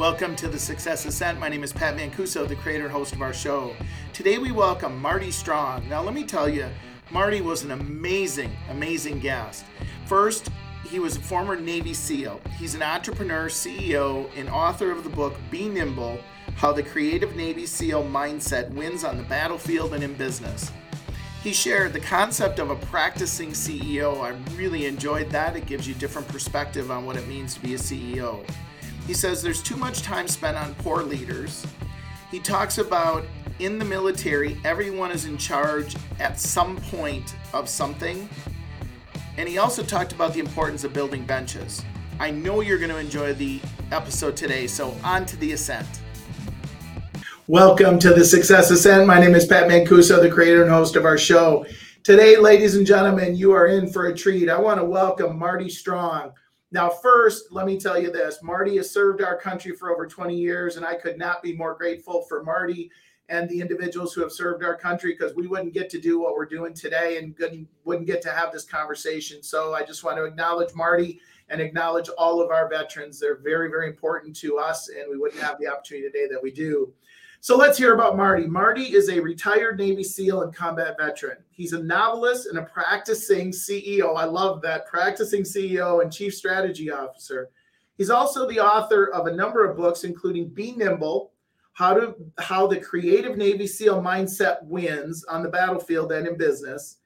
Welcome to the Success Ascent. My name is Pat Mancuso, the creator and host of our show. Today we welcome Marty Strong. Now, let me tell you, Marty was an amazing, amazing guest. First, he was a former Navy SEAL. He's an entrepreneur, CEO, and author of the book Be Nimble How the Creative Navy SEAL Mindset Wins on the Battlefield and in Business. He shared the concept of a practicing CEO. I really enjoyed that. It gives you different perspective on what it means to be a CEO. He says there's too much time spent on poor leaders. He talks about in the military, everyone is in charge at some point of something. And he also talked about the importance of building benches. I know you're going to enjoy the episode today, so on to the ascent. Welcome to the Success Ascent. My name is Pat Mancuso, the creator and host of our show. Today, ladies and gentlemen, you are in for a treat. I want to welcome Marty Strong. Now, first, let me tell you this Marty has served our country for over 20 years, and I could not be more grateful for Marty and the individuals who have served our country because we wouldn't get to do what we're doing today and wouldn't get to have this conversation. So I just want to acknowledge Marty and acknowledge all of our veterans. They're very, very important to us, and we wouldn't have the opportunity today that we do. So let's hear about Marty. Marty is a retired Navy SEAL and combat veteran. He's a novelist and a practicing CEO. I love that practicing CEO and chief strategy officer. He's also the author of a number of books, including Be Nimble, how to how the creative Navy SEAL mindset wins on the battlefield and in business,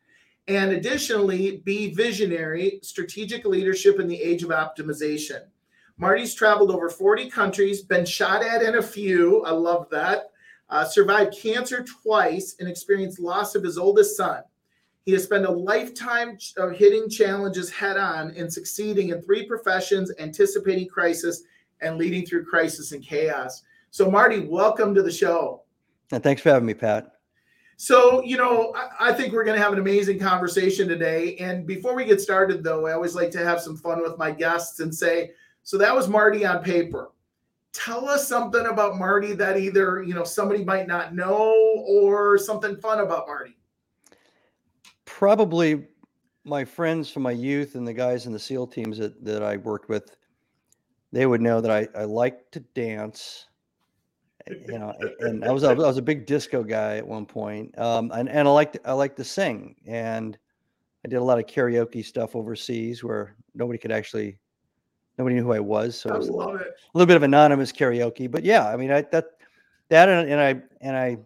and additionally, Be Visionary, strategic leadership in the age of optimization. Marty's traveled over 40 countries, been shot at in a few. I love that. Uh, survived cancer twice and experienced loss of his oldest son. He has spent a lifetime of hitting challenges head on and succeeding in three professions, anticipating crisis and leading through crisis and chaos. So, Marty, welcome to the show. And thanks for having me, Pat. So, you know, I, I think we're going to have an amazing conversation today. And before we get started, though, I always like to have some fun with my guests and say, so that was Marty on paper. Tell us something about Marty that either, you know, somebody might not know or something fun about Marty. Probably my friends from my youth and the guys in the SEAL teams that, that I worked with, they would know that I, I like to dance. You know, and I was I was a big disco guy at one point, um, and and I liked I like to sing, and I did a lot of karaoke stuff overseas where nobody could actually Nobody knew who I was, so I was a love little, it. a little bit of anonymous karaoke. But yeah, I mean, I that that and, and I and I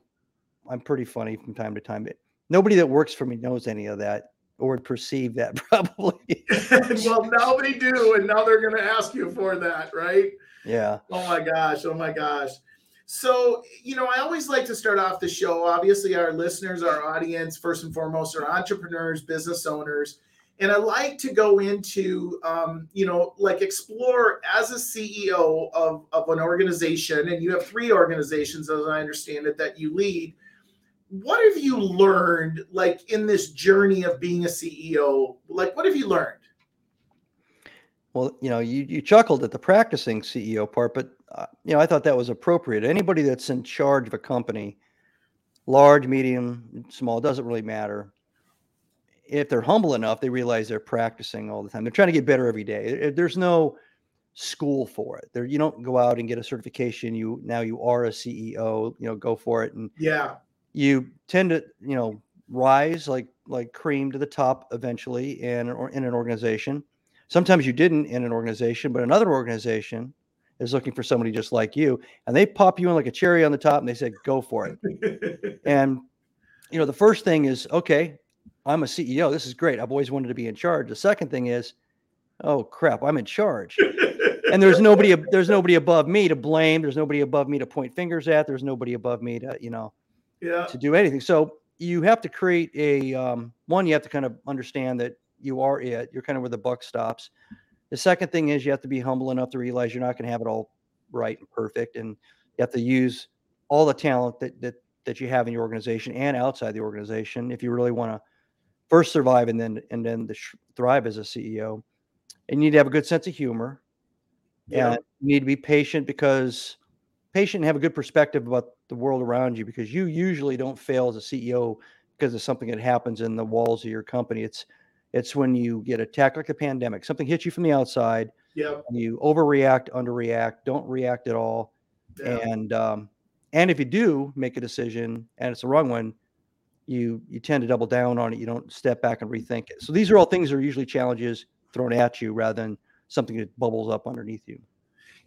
I'm pretty funny from time to time. But nobody that works for me knows any of that or would perceive that probably. well, now they do, and now they're going to ask you for that, right? Yeah. Oh my gosh! Oh my gosh! So, you know, I always like to start off the show. Obviously, our listeners, our audience, first and foremost, are entrepreneurs, business owners and I like to go into, um, you know, like explore as a CEO of, of an organization, and you have three organizations, as I understand it, that you lead. What have you learned, like in this journey of being a CEO? Like, what have you learned? Well, you know, you, you chuckled at the practicing CEO part, but uh, you know, I thought that was appropriate. Anybody that's in charge of a company, large, medium, small, doesn't really matter if they're humble enough, they realize they're practicing all the time. They're trying to get better every day. Eh, there's no school for it. There, you don't go out and get a certification. You now you are a CEO. You know, go for it. And yeah, you tend to you know rise like like cream to the top eventually in or in an organization. Sometimes you didn't in an organization, but another organization is looking for somebody just like you, and they pop you in like a cherry on the top, and they say, "Go for it." and you know, the first thing is okay I'm a CEO. This is great. I've always wanted to be in charge. The second thing is, oh crap, I'm in charge. and there's nobody there's nobody above me to blame. There's nobody above me to point fingers at. There's nobody above me to, you know, yeah. to do anything. So you have to create a um, one, you have to kind of understand that you are it. You're kind of where the buck stops. The second thing is you have to be humble enough to realize you're not going to have it all right and perfect. And you have to use all the talent that that that you have in your organization and outside the organization if you really want to first survive and then and then the sh- thrive as a CEO. And you need to have a good sense of humor. Yeah. And you need to be patient because patient and have a good perspective about the world around you because you usually don't fail as a CEO because of something that happens in the walls of your company. It's it's when you get attacked like a pandemic, something hits you from the outside. Yep. You overreact, underreact, don't react at all. Yeah. And um, and if you do make a decision and it's the wrong one, you you tend to double down on it. You don't step back and rethink it. So these are mm-hmm. all things that are usually challenges thrown at you rather than something that bubbles up underneath you.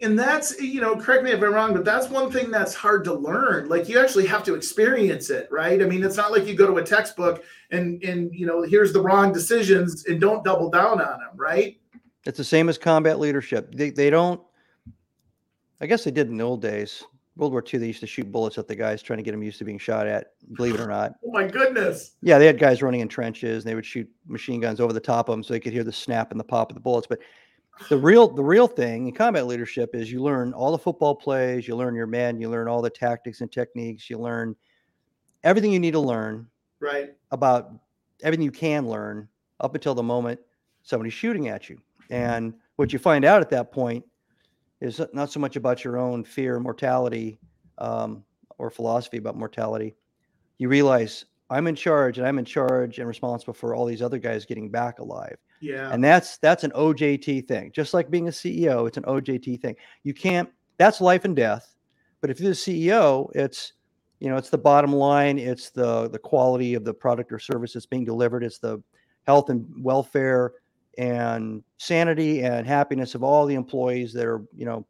and that's you know correct me if i'm wrong but that's one thing that's hard to learn like you actually have to experience it right i mean it's not like you go to a textbook and and you know here's the wrong decisions and don't double down on them right It's the same as combat leadership. They they don't. I guess they did in the old days. World War II, they used to shoot bullets at the guys trying to get them used to being shot at. Believe it or not. oh my goodness Yeah, they had guys running in trenches, and they would shoot machine guns over the top of them so they could hear the snap and the pop of the bullets. But the real the real thing in combat leadership is you learn all the football plays, you learn your men, you learn all the tactics and techniques, you learn everything you need to learn right about everything you can learn up until the moment somebody's shooting at you. And what you find out at that point is not so much about your own fear mortality um, or philosophy about mortality. You realize I'm in charge and I'm in charge and responsible for all these other guys getting back alive. yeah And that's that's an OJT thing. Just like being a CEO, it's an OJT thing. You can't that's life and death. But if you're the CEO, it's you know, it's the bottom line, it's the the quality of the product or service that's being delivered, it's the health and welfare and sanity and happiness of all the employees that are, you know,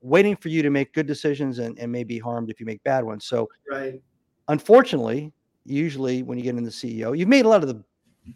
waiting for you to make good decisions and, and may be harmed if you make bad ones. So right unfortunately, usually when you get in the CEO, you've made a lot of the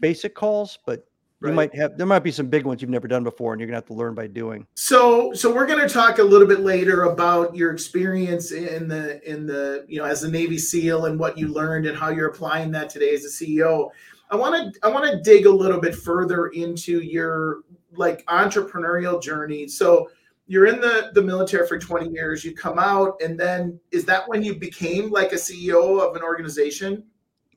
basic calls, but you Right. might have there might be some big ones you've never done before, and you're gonna have to learn by doing. So, so we're going to talk a little bit later about your experience in the in the you know as a Navy SEAL and what you learned and how you're applying that today as a CEO. I want to I want to dig a little bit further into your like entrepreneurial journey. So you're in the the military for 20 years. You come out, and then is that when you became like a CEO of an organization?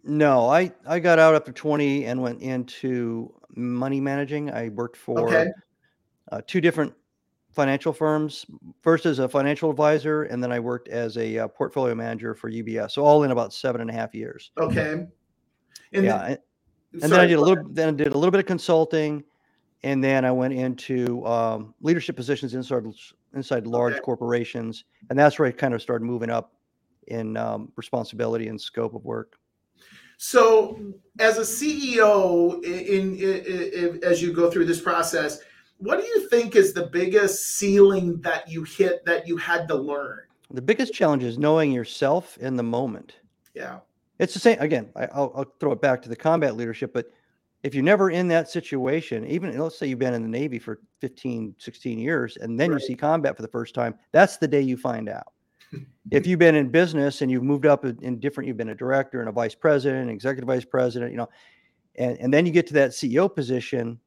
No, I I got out after 20 and went into money managing. I worked for Okay, uh, two different financial firms. First as a financial advisor, and then I worked as a uh, portfolio manager for UBS. So all in about seven and a half years. okay. And yeah, and, and then I did a little. Then I did a little bit of consulting, and then I went into um, leadership positions inside inside large Okay. corporations, and that's where I kind of started moving up in um, responsibility and scope of work. So, as a CEO, in, in, in, as you go through this process, what do you think is the biggest ceiling that you hit that you had to learn? The biggest challenge is knowing yourself in the moment. Yeah, It's the same again. I, I'll, I'll throw it back to the combat leadership, but if you're never in that situation, even let's say you've been in the Navy for 15, 16 years, and then Right. you see combat for the first time, that's the day you find out. if you've been in business and you've moved up in, in different, you've been a director and a vice president, executive vice president, you know, and, and then you get to that CEO position,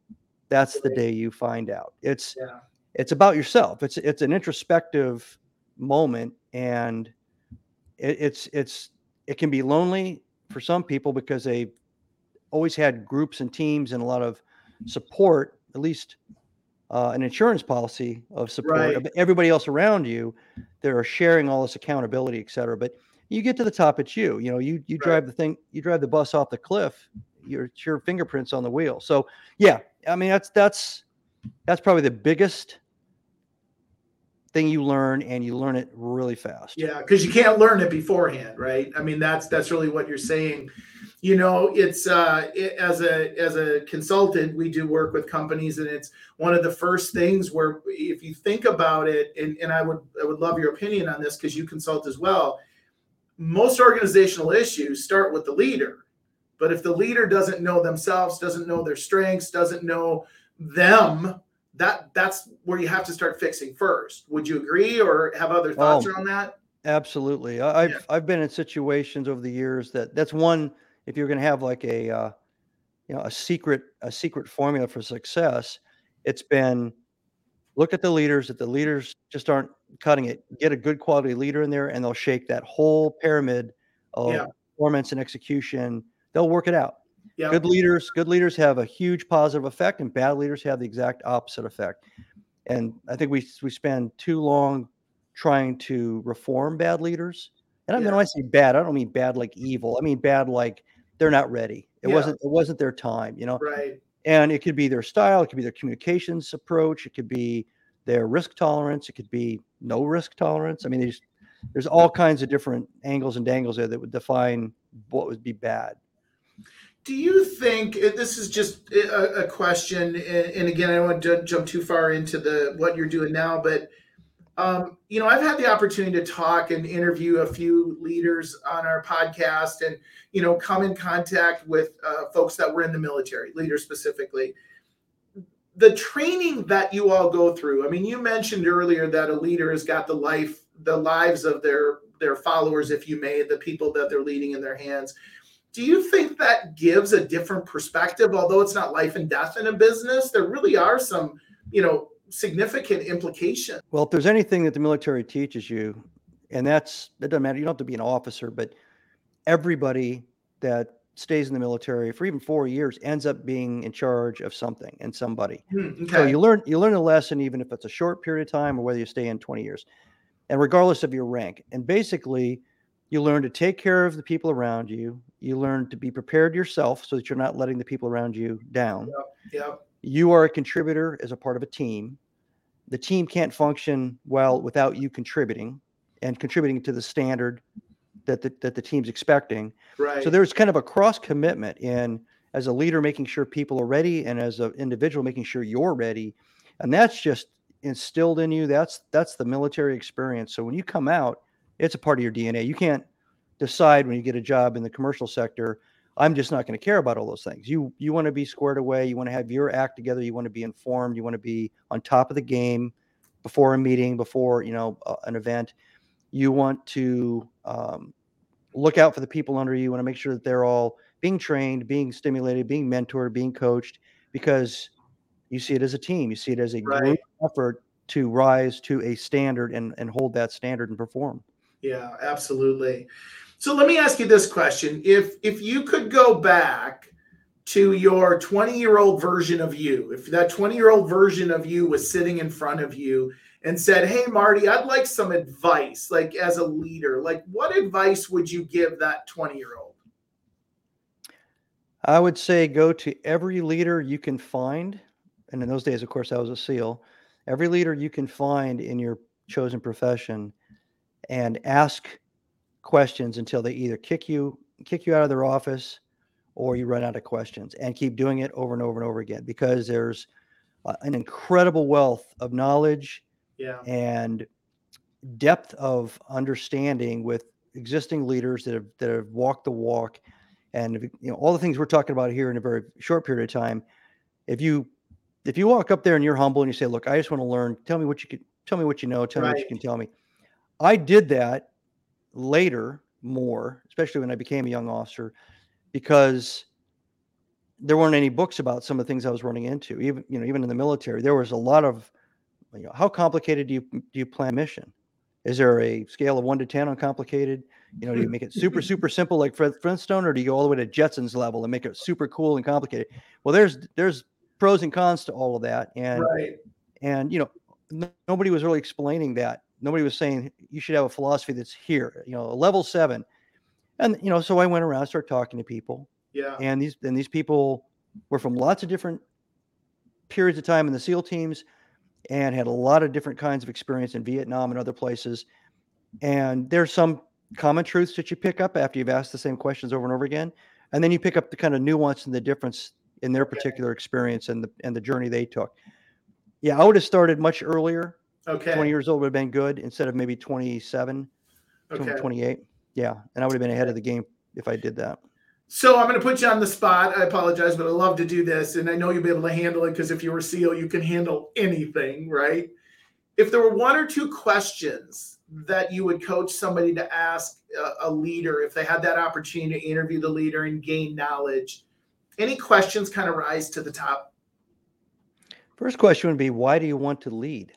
that's the day you find out. It's yeah, it's about yourself. It's it's an introspective moment, and it, it's it's it can be lonely for some people because they always had groups and teams and a lot of support, at least uh, an insurance policy of support Right. of everybody else around you that are sharing all this accountability, et cetera. But you get to the top, it's you. You know, you you Right. drive the thing, you drive the bus off the cliff. Your your fingerprints on the wheel. So yeah, I mean that's that's that's probably the biggest thing you learn, and you learn it really fast. yeah, because you can't learn it beforehand, right? I mean, that's that's really what you're saying. You know, it's uh, it, as a as a consultant, we do work with companies, and it's one of the first things where if you think about it, and, and I would I would love your opinion on this because you consult as well. Most organizational issues start with the leader, but if the leader doesn't know themselves, doesn't know their strengths, doesn't know them, that that's where you have to start fixing first. Would you agree, or have other thoughts Oh, around that? Absolutely. I- I've Yeah. I've been in situations over the years that that's one if you're going to have like a uh, you know a secret a secret formula for success, it's been look at the leaders if the leaders just aren't cutting it. Get a good quality leader in there and they'll shake that whole pyramid of Yeah. performance and execution. They'll work it out. Yeah. Good leaders, good leaders have a huge positive effect, and bad leaders have the exact opposite effect. And I think we we spend too long trying to reform bad leaders. And I mean, Yeah. when I say bad, I don't mean bad like evil. I mean bad like they're not ready. It Yeah. wasn't it wasn't their time, you know. Right. And it could be their style, it could be their communications approach, it could be their risk tolerance, it could be no risk tolerance. I mean, there's there's all kinds of different angles and dangles there that would define what would be bad. Do you think uh, this is just a, a question? And, again, I don't want to jump too far into the what you're doing now, but um, you know, I've had the opportunity to talk and interview a few leaders on our podcast, and you know, come in contact with uh, folks that were in the military, leaders specifically. The training that you all go through. I mean, you mentioned earlier that a leader has got the life, the lives of their their followers, if you may, the people that they're leading in their hands. Do you think that gives a different perspective? Although it's not life and death in a business, there really are some, you know, significant implications. Well, if there's anything that the military teaches you, and that's it doesn't matter, you don't have to be an officer, but everybody that stays in the military for even four years ends up being in charge of something and somebody. Hmm, okay. So you learn you learn a lesson even if it's a short period of time or whether you stay in 20 years. And regardless of your rank. And basically you learn to take care of the people around you. You learn to be prepared yourself so that you're not letting the people around you down. Yep. yep. You are a contributor as a part of a team the team can't function well without you contributing and contributing to the standard that the, that the team's expecting. Right. So there's kind of a cross commitment in as a leader making sure people are ready and as an individual making sure you're ready. And that's just instilled in you. That's that's the military experience. So when you come out, it's a part of your DNA. You can't decide when you get a job in the commercial sector I'm just not going to care about all those things. You you want to be squared away. You want to have your act together. You want to be informed. You want to be on top of the game before a meeting, before you know uh, an event. You want to um, look out for the people under you. You want to make sure that they're all being trained, being stimulated, being mentored, being coached, because you see it as a team. You see it as a right. group effort to rise to a standard and and hold that standard and perform. Yeah, absolutely. So let me ask you this question: If if you could go back to your 20 year old version of you, if that 20 year old version of you was sitting in front of you and said, Hey, Marty, I'd like some advice, like as a leader, like what advice would you give that 20 year old? I would say go to every leader you can find. And in those days, of course, I was a SEAL. Every leader you can find in your chosen profession and ask questions until they either kick you kick you out of their office or you run out of questions and keep doing it over and over and over again because there's uh, an incredible wealth of knowledge yeah. and depth of understanding with existing leaders that have that have walked the walk and you know all the things we're talking about here in a very short period of time if you if you walk up there and you're humble and you say look i just want to learn tell me what you can tell me what you know tell right. me what you can tell me i did that later more, especially when I became a young officer, because there weren't any books about some of the things I was running into. Even you know, even in the military, there was a lot of you know, how complicated do you do you plan a mission? Is there a scale of one to ten on complicated? You know, do you make it super super simple like Fred Flintstone, or do you go all the way to Jetsons level and make it super cool and complicated? Well, there's there's pros and cons to all of that, and right. and you know, n- nobody was really explaining that Nobody was saying you should have a philosophy that's here, you know, a level seven. And you know, so I went around, started talking to people. Yeah. And these and these people were from lots of different periods of time in the SEAL teams and had a lot of different kinds of experience in Vietnam and other places. And there's some common truths that you pick up after you've asked the same questions over and over again. And then you pick up the kind of nuance and the difference in their particular experience and the and the journey they took. Yeah, I would have started much earlier Okay. 20 years old would have been good instead of maybe 27, okay. 28. Yeah. And I would have been ahead of the game if I did that. So I'm going to put you on the spot. I apologize, but I love to do this. And I know you'll be able to handle it because if you're a SEAL, you can handle anything, right? If there were one or two questions that you would coach somebody to ask a, a leader, if they had that opportunity to interview the leader and gain knowledge, any questions kind of rise to the top? First question would be why do you want to lead?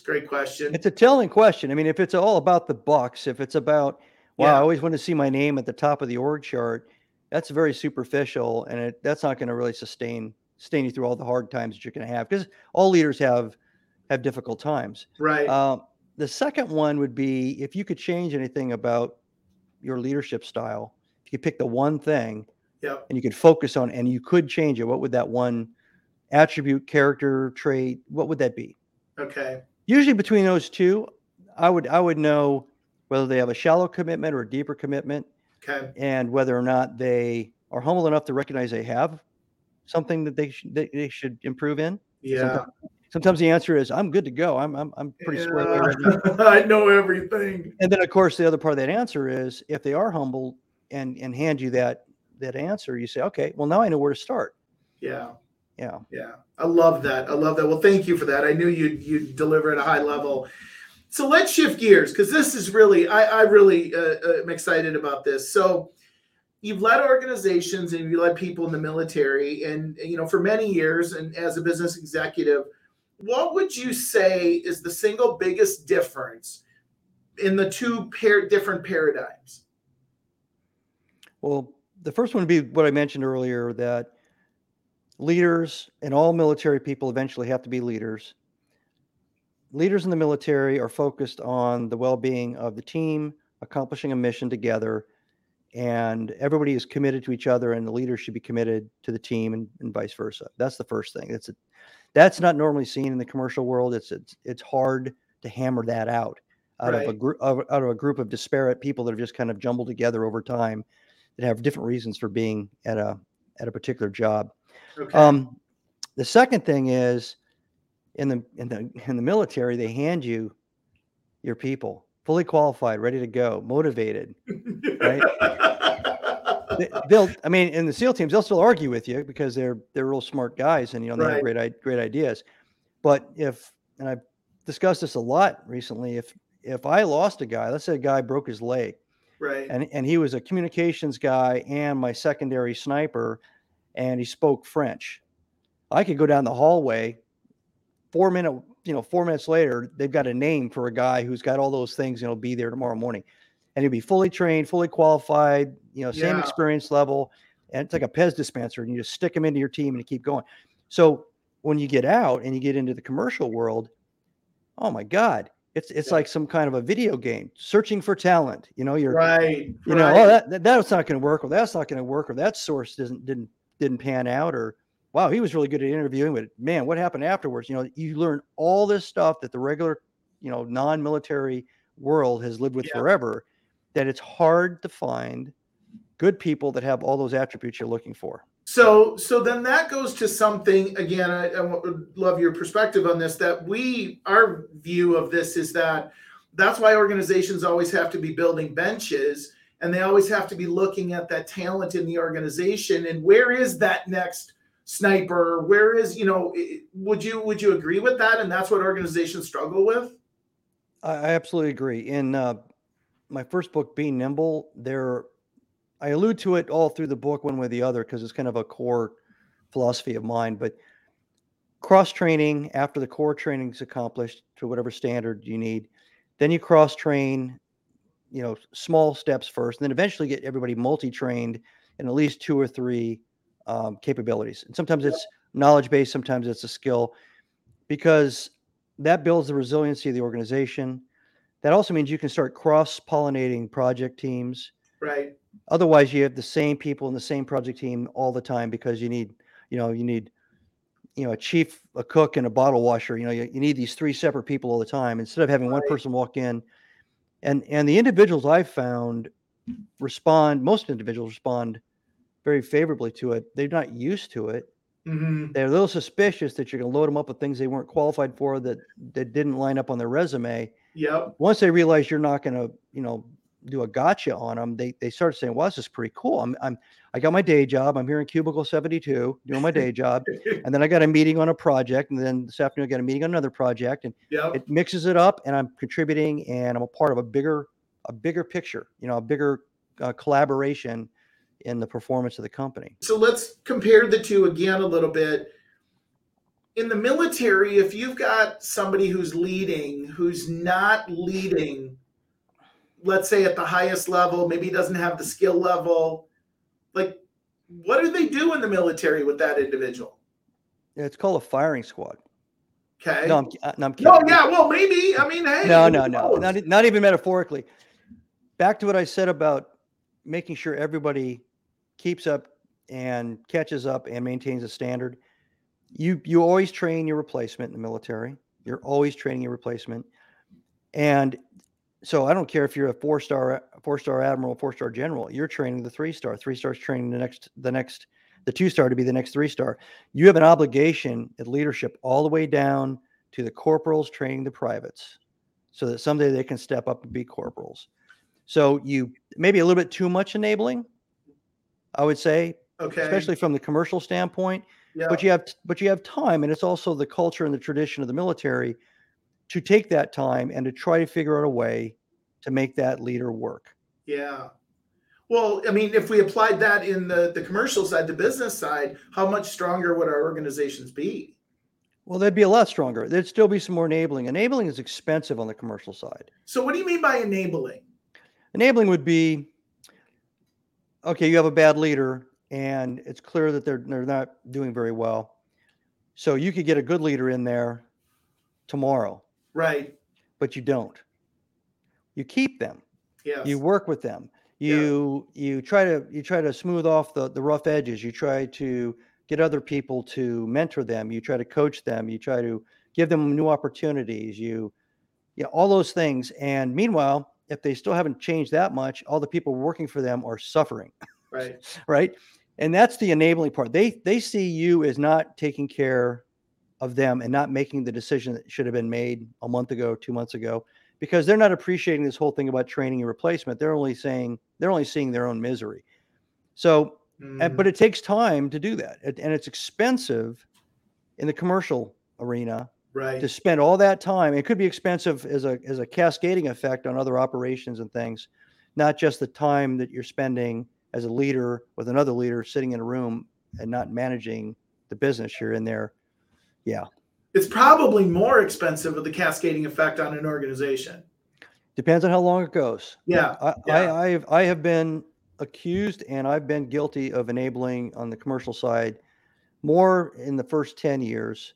Great question. It's a telling question. I mean, if it's all about the bucks, if it's about, wow, yeah. I always want to see my name at the top of the org chart, that's very superficial, and it, that's not going to really sustain sustain you through all the hard times that you're going to have because all leaders have have difficult times. Right. Um, the second one would be if you could change anything about your leadership style, if you could pick the one thing, Yep. and you could focus on and you could change it, what would that one attribute, character, trait, what would that be? Okay. Usually between those two, I would I would know whether they have a shallow commitment or a deeper commitment Okay. and whether or not they are humble enough to recognize they have something that they should they, should improve in. Yeah. Sometimes, sometimes the answer is I'm good to go. I'm I'm, I'm pretty squared away right now. Yeah. I know everything. And then of course the other part of that answer is if they are humble and and hand you that that answer, you say, okay, well now I know where to start. Yeah. Yeah. Yeah. I love that. I love that. Well, thank you for that. I knew you'd you'd deliver at a high level. So let's shift gears because this is really I I really uh, uh, am excited about this. So you've led organizations and you led people in the military and you know for many years and as a business executive what would you say is the single biggest difference in the two pair different paradigms Well, the first one would be what I mentioned earlier that leaders and all military people eventually have to be leaders. Leaders in the military are focused on the well being of the team, accomplishing a mission together, and everybody is committed to each other, and the leaders should be committed to the team and, and vice versa. That's the first thing. That's a, that's not normally seen in the commercial world. It's it's, it's hard to hammer that out out of a Right. group out of a group of disparate people that have just kind of jumbled together over time that have different reasons for being at a at a particular job. Okay Um, the second thing is in the in the in the military, they hand you your people fully qualified, ready to go, motivated. right. They, they'll, I mean, in the SEAL teams, they'll still argue with you because they're they're real smart guys and you know they Right. have great great ideas. But if and I've discussed this a lot recently, if if I lost a guy, let's say a guy broke his leg, right and and he was a communications guy and my secondary sniper and he spoke french i could go down the hallway four minute you know four minutes later they've got a name for a guy who's got all those things and he'll be there tomorrow morning and he'll be fully trained fully qualified you know same Yeah. experience level and it's like a pez dispenser and you just stick them into your team and you keep going so when you get out and you get into the commercial world oh my god it's it's Yeah. like some kind of a video game searching for talent you know you're right you know, oh, right. oh, that, that that's not going to work, or that's not going to work, or that source doesn't didn't didn't pan out, or wow, he was really good at interviewing, but man, what happened afterwards? You know, you learn all this stuff that the regular, you know, non-military world has lived with Yeah. forever. That it's hard to find good people that have all those attributes you're looking for. So, so then that goes to something again. I, I would love your perspective on this. That we, our view of this is that that's why organizations always have to be building benches, and they always have to be looking at that talent in the organization. And where is that next sniper? Where is you know? Would you would you agree with that? And that's what organizations struggle with. I, absolutely agree. In uh, my first book, Being Nimble, there, I allude to it all through the book, one way or the other, because it's kind of a core philosophy of mine. But cross training after the core training is accomplished to whatever standard you need, then you cross train, you know, small steps first, and then eventually get everybody multi trained in at least two or three um, capabilities. And sometimes it's knowledge based, sometimes it's a skill, because that builds the resiliency of the organization. That also means you can start cross pollinating project teams. Right. Otherwise, you have the same people in the same project team all the time because you need, you know, you need, you know, a chief, a cook, and a bottle washer. You know, you, you need these three separate people all the time instead of having one person walk in. And and the individuals I've found respond. Most individuals respond very favorably to it. They're not used to it hmm they're a little suspicious that you're going to load them up with things they weren't qualified for that that didn't line up on their resume. Yep. Once they realize you're not going to, you know, do a gotcha on them, they they start saying, "Well, this is pretty cool. I'm I'm I got my day job. I'm here in cubicle 72 doing my day job, and then I got a meeting on a project, and then this afternoon I got a meeting on another project, and yep. it mixes it up, and I'm contributing, and I'm a part of a bigger a bigger picture, you know, a bigger uh, collaboration in the performance of the company. So let's compare the two again a little bit. In the military, if you've got somebody who's leading, who's not leading, let's say at the highest level, maybe doesn't have the skill level, like what do they do in the military with that individual? Yeah, it's called a firing squad. Okay. No, I'm, uh, no, I'm kidding. No, yeah, well, maybe. I mean, hey. no, no, no, not, not even metaphorically. Back to what I said about making sure everybody keeps up and catches up and maintains a standard. You you always train your replacement in the military. You're always training your replacement, and so I don't care if you're a four star four star admiral, four star general. You're training the three star. Three stars training the next the next the two star to be the next three star. You have an obligation at leadership all the way down to the corporals training the privates, so that someday they can step up and be corporals. So you maybe a little bit too much enabling, I would say, Okay. especially from the commercial standpoint. yeah. But you have but you have time, and it's also the culture and the tradition of the military to take that time and to try to figure out a way to make that leader work. Yeah. Well, I mean, if we applied that in the, the commercial side, the business side, how much stronger would our organizations be? Well, they'd be a lot stronger. There'd still be some more enabling. Enabling is expensive on the commercial side. So, what do you mean by enabling? Enabling would be okay, you have a bad leader and it's clear that they're they're not doing very well. So you could get a good leader in there tomorrow, Right. but you don't. You keep them. Yes. You work with them. Yeah. You you try to you try to smooth off the the rough edges. You try to get other people to mentor them. You try to coach them. You try to give them new opportunities. You you know, all those things. And meanwhile, if they still haven't changed that much, all the people working for them are suffering, right. right? And that's the enabling part. They they see you as not taking care of them and not making the decision that should have been made a month ago, two months ago, because they're not appreciating this whole thing about training and replacement. They're only saying they're only seeing their own misery. So, and, but it takes time to do that, it- and it's expensive in the commercial arena Mm, right. to spend all that time. It could be expensive as a as a cascading effect on other operations and things, not just the time that you're spending as a leader with another leader sitting in a room and not managing the business you're in there. Yeah, it's probably more expensive with the cascading effect on an organization. depends on how long it goes. Yeah. I, Yeah. I, I have I have been accused and I've been guilty of enabling on the commercial side more in the first 10 years,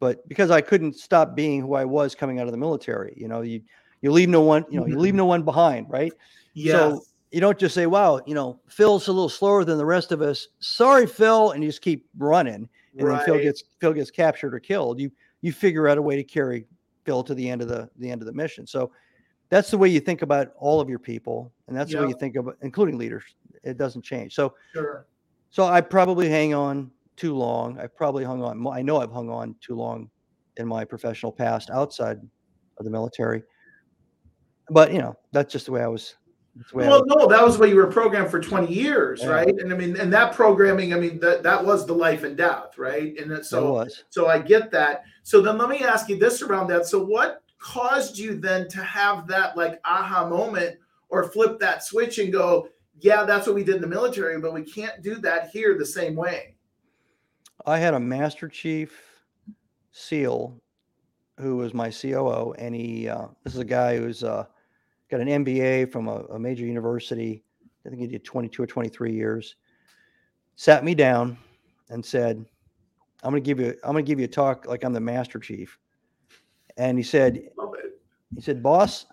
but because I couldn't stop being who I was coming out of the military, you know, you you leave no one, you know, you leave no one behind, right? Yes. So you don't just say, wow, you know, Phil's a little slower than the rest of us. Sorry, Phil, and you just keep running. And then Phil gets Phil gets captured or killed. You you figure out a way to carry Phil to the end of the the end of the mission. So that's the way you think about all of your people, and that's the way you think about including leaders. It doesn't change. So sure. so I probably hang on too long. I probably hung on. I know I've hung on too long in my professional past outside of the military. But you know, that's just the way I was. That's the way I Well, no, that was what you were programmed for 20 years, Yeah. right? And I mean, and that programming, I mean, that that was the life and death, right? And So. So I get that. So then let me ask you this around that. So what caused you then to have that like aha moment or flip that switch and go, yeah, that's what we did in the military, but we can't do that here the same way. I had a Master Chief SEAL who was my COO, and he uh, this is a guy who's uh, got an MBA from a, a major university. I think he did 22 or 23 years. Sat me down and said, "I'm going to give you I'm going to give you a talk like I'm the Master Chief." And he said, he said, "Boss,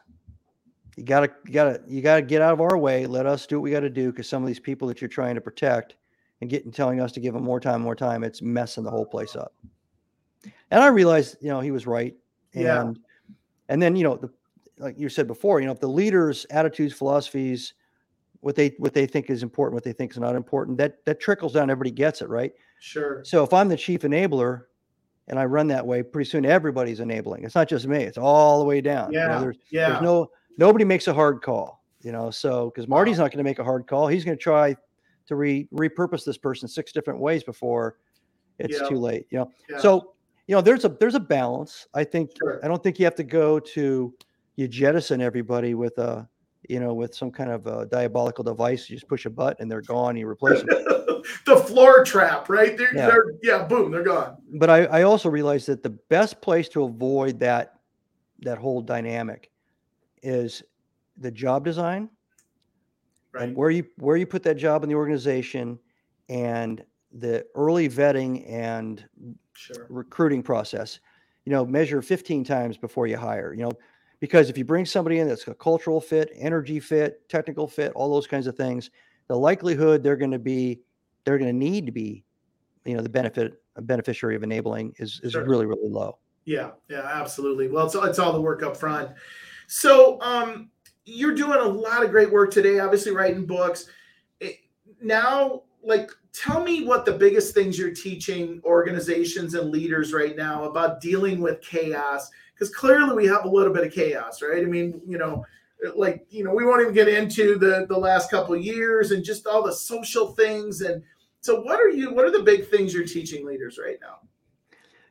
you gotta, you gotta, you gotta get out of our way. Let us do what we got to do because some of these people that you're trying to protect and getting telling us to give them more time, more time, it's messing the whole place up." And I realized, you know, he was right. And Yeah. and then you know, the, like you said before, you know, if the leaders' attitudes, philosophies, what they what they think is important, what they think is not important, that that trickles down. Everybody gets it, right? Sure. So if I'm the chief enabler and I run that way, pretty soon everybody's enabling. It's not just me; it's all the way down. You know, Yeah. there's Yeah. there's no nobody makes a hard call. You know, so because Marty's not going to make a hard call, he's going to try to re repurpose this person six different ways before it's Yeah. too late. You know, Yeah. so you know there's a there's a balance. I think Sure. I don't think you have to go to you jettison everybody with a you know with some kind of a diabolical device. You just push a button and they're gone. You replace them. the floor trap, right? They're, Yeah. they're yeah, boom, they're gone. but I, I also realized that the best place to avoid that that whole dynamic is the job design Right. and where you where you put that job in the organization and the early vetting and Sure. recruiting process you know measure 15 times before you hire you know because if you bring somebody in that's a cultural fit energy fit technical fit all those kinds of things the likelihood they're going to be they're going to need to be, you know, the benefit beneficiary of enabling is is Sure. really really low. Yeah, yeah, absolutely. Well, it's it's all the work up front. So, um, you're doing a lot of great work today. Obviously, writing books. It- now, like, tell me what the biggest things you're teaching organizations and leaders right now about dealing with chaos. Because clearly, we have a little bit of chaos, right? I mean, you know, like you know, we won't even get into the the last couple years and just all the social things. And so, what are you? What are the big things you're teaching leaders right now?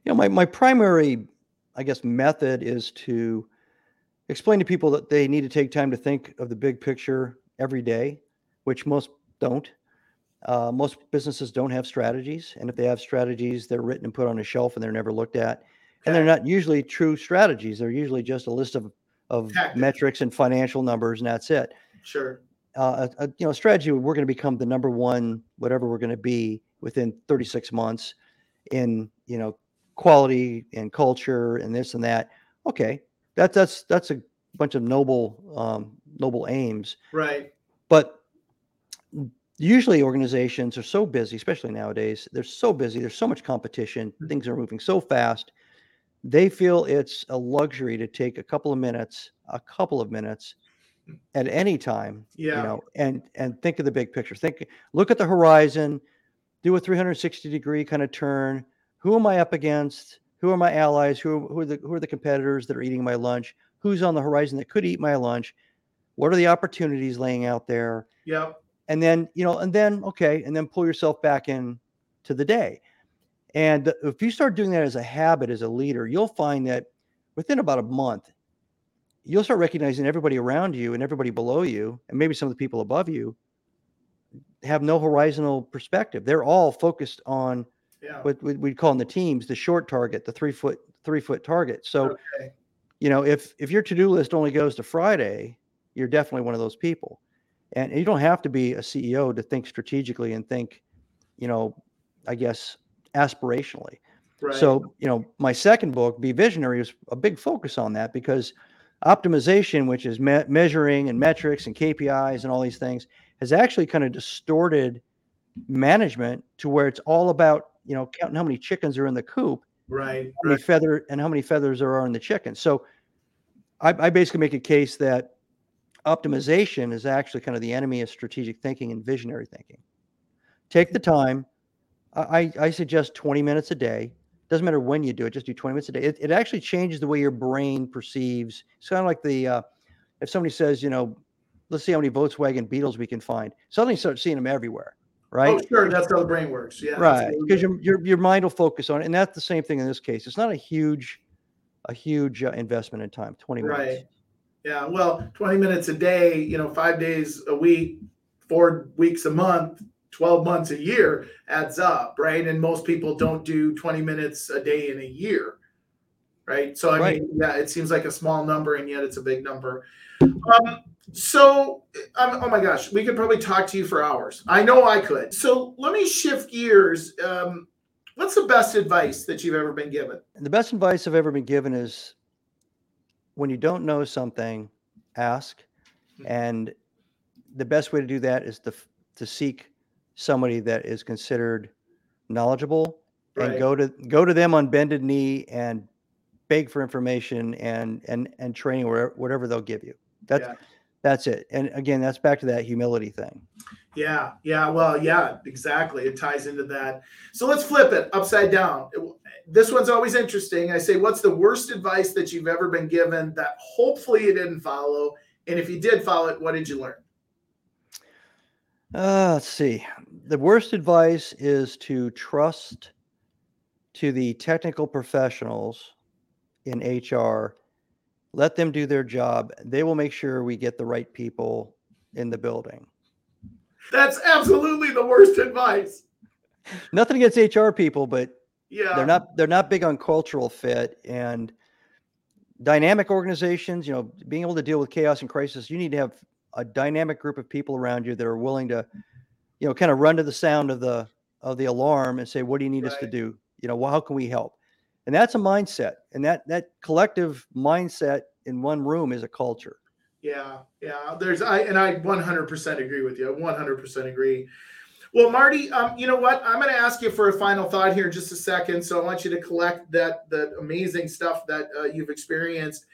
You know, my my primary, I guess, method is to explain to people that they need to take time to think of the big picture every day, which most don't. Uh, most businesses don't have strategies, and if they have strategies, they're written and put on a shelf and they're never looked at. And they're not usually true strategies. They're usually just a list of of Tactics. metrics and financial numbers, and that's it. Sure. uh, a, a you know strategy we're going to become the number one whatever we're going to be within 36 months in you know quality and culture and this and that okay that's that's that's a bunch of noble um, noble aims Right. but usually organizations are so busy especially nowadays they're so busy there's so much competition things are moving so fast they feel it's a luxury to take a couple of minutes a couple of minutes at any time Yeah. you know and and think of the big picture. Think look at the horizon do a 360 degree kind of turn. Who am i up against? Who are my allies? Who, who are the who are the competitors that are eating my lunch? Who's on the horizon that could eat my lunch? What are the opportunities laying out there? Yeah. and then you know and then okay and then pull yourself back in to the day and if you start doing that as a habit as a leader you'll find that within about a month you'll start recognizing everybody around you and everybody below you and maybe some of the people above you have no horizontal perspective they're all focused on Yeah. what we- we'd call in the teams the short target the three foot three foot target so Okay. you know if if your to-do list only goes to friday you're definitely one of those people and you don't have to be a ceo to think strategically and think you know i guess aspirationally Right. so you know my second book be visionary was a big focus on that because optimization which is me- measuring and metrics and kpis and all these things has actually kind of distorted management to where it's all about you know counting how many chickens are in the coop right. how many feather and how many feathers there are in the chicken. So I, I basically make a case that optimization is actually kind of the enemy of strategic thinking and visionary thinking. Take the time. I, I suggest 20 minutes a day. Doesn't matter when you do it, just do 20 minutes a day. It, it actually changes the way your brain perceives. It's kind of like the uh, if somebody says, you know, let's see how many Volkswagen Beetles we can find. Suddenly you start seeing them everywhere, right? Oh, sure. That's how the brain works. Yeah. right because your, your your mind will focus on it and that's the same thing in this case it's not a huge a huge uh, investment in time 20 minutes Right. Yeah. Well, 20 minutes a day, you know, five days a week, four weeks a month, 12 months a year adds up, right? And most people don't do 20 minutes a day in a year. Right. So, I Right. mean, yeah, it seems like a small number and yet it's a big number. Um, so, um, oh my gosh, we could probably talk to you for hours. I know I could. So, let me shift gears. Um, what's the best advice that you've ever been given? And the best advice i've ever been given is when you don't know something ask Mhm. and the best way to do that is to to seek somebody that is considered knowledgeable and go to go to them on bended knee and beg for information and and and training or whatever they'll give you that's Yeah. that's it and again that's back to that humility thing Yeah, yeah, well, yeah, exactly. It ties into that. So let's flip it upside down. This one's always interesting. I say, what's the worst advice that you've ever been given that hopefully you didn't follow? And if you did follow it, what did you learn? Uh, let's see. The worst advice is to trust to the technical professionals in HR. Let them do their job. They will make sure we get the right people in the building. That's absolutely the worst advice. Nothing against HR people, but Yeah. they're not they're not big on cultural fit and dynamic organizations you know being able to deal with chaos and crisis you need to have a dynamic group of people around you that are willing to you know kind of run to the sound of the of the alarm and say what do you need us to do you know well, how can we help and that's a mindset and that that collective mindset in one room is a culture Yeah, yeah. There's I and I 100% agree with you. I 100% agree. Well, Marty, um, you know what? I'm going to ask you for a final thought here in just a second. So I want you to collect that that amazing stuff that uh, you've experienced.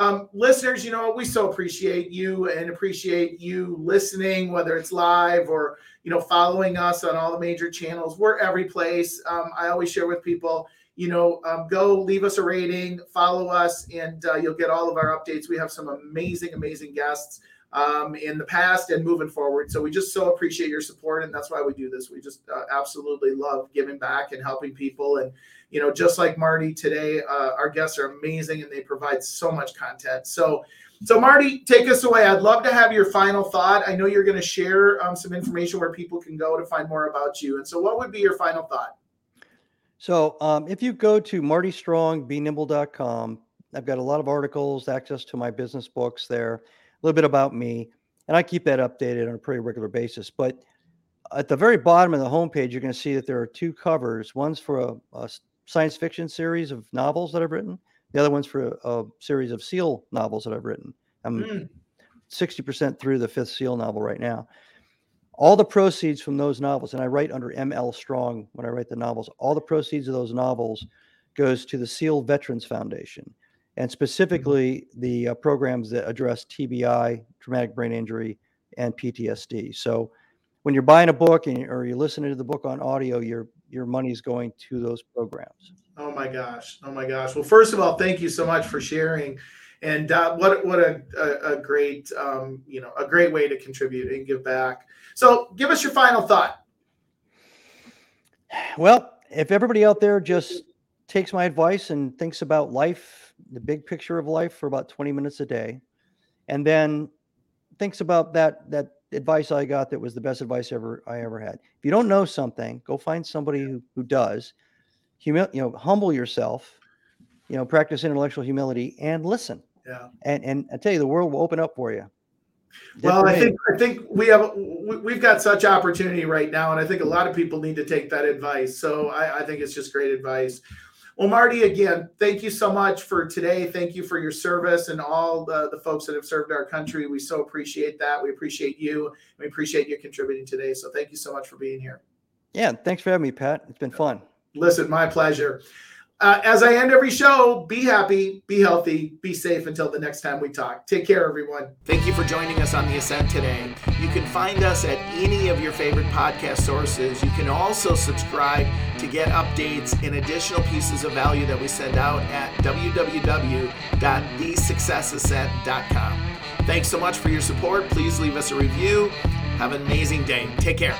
Um, listeners, you know we so appreciate you and appreciate you listening, whether it's live or you know following us on all the major channels. We're every place. Um, I always share with people, you know, um, go leave us a rating, follow us, and uh, you'll get all of our updates. We have some amazing, amazing guests um, in the past and moving forward. So we just so appreciate your support, and that's why we do this. We just uh, absolutely love giving back and helping people. And you know, just like Marty today, uh, our guests are amazing and they provide so much content. So. So, Marty, take us away. I'd love to have your final thought. I know you're going to share um, some information where people can go to find more about you. And so, what would be your final thought? So, um, if you go to martystrongbenimble.com, I've got a lot of articles, access to my business books there a little bit about me, and I keep that updated on a pretty regular basis. But at the very bottom of the homepage, you're going to see that there are two covers. One's for a, a science fiction series of novels that I've written. The other one's for a, a series of SEAL novels that I've written. I'm mm. 60% through the fifth SEAL novel right now. All the proceeds from those novels, and I write under ML Strong when I write the novels, all the proceeds of those novels goes to the SEAL Veterans Foundation and mm-hmm. specifically the uh, programs that address TBI, traumatic brain injury, and PTSD. So when you're buying a book and, or you're listening to the book on audio, your your money's going to those programs. Oh my gosh! Oh my gosh! Well, first of all, thank you so much for sharing, and uh, what what a, a, a great um, you know a great way to contribute and give back. So, give us your final thought. Well, if everybody out there just takes my advice and thinks about life the big picture of life for about 20 minutes a day and then thinks about that that advice I got that was the best advice ever I ever had. If you don't know something, go find somebody who, who does. Humil- you know, humble yourself, you know, practice intellectual humility and listen. Yeah. And and I tell you, the world will open up for you. well, I think I think we have we've got such opportunity right now, and I think a lot of people need to take that advice. So I, I think it's just great advice. Well, Marty, again, thank you so much for today. Thank you for your service and all the, the folks that have served our country. We so appreciate that. We appreciate you. We appreciate you contributing today. So thank you so much for being here. Yeah, thanks for having me, Pat. It's been fun. Listen, my pleasure. Uh, as I end every show, be happy, be healthy, be safe until the next time we talk. Take care, everyone. Thank you for joining us on The Ascent today. You can find us at any of your favorite podcast sources. You can also subscribe to get updates and additional pieces of value that we send out at www.thesuccessascent.com. Thanks so much for your support. Please leave us a review. Have an amazing day. Take care.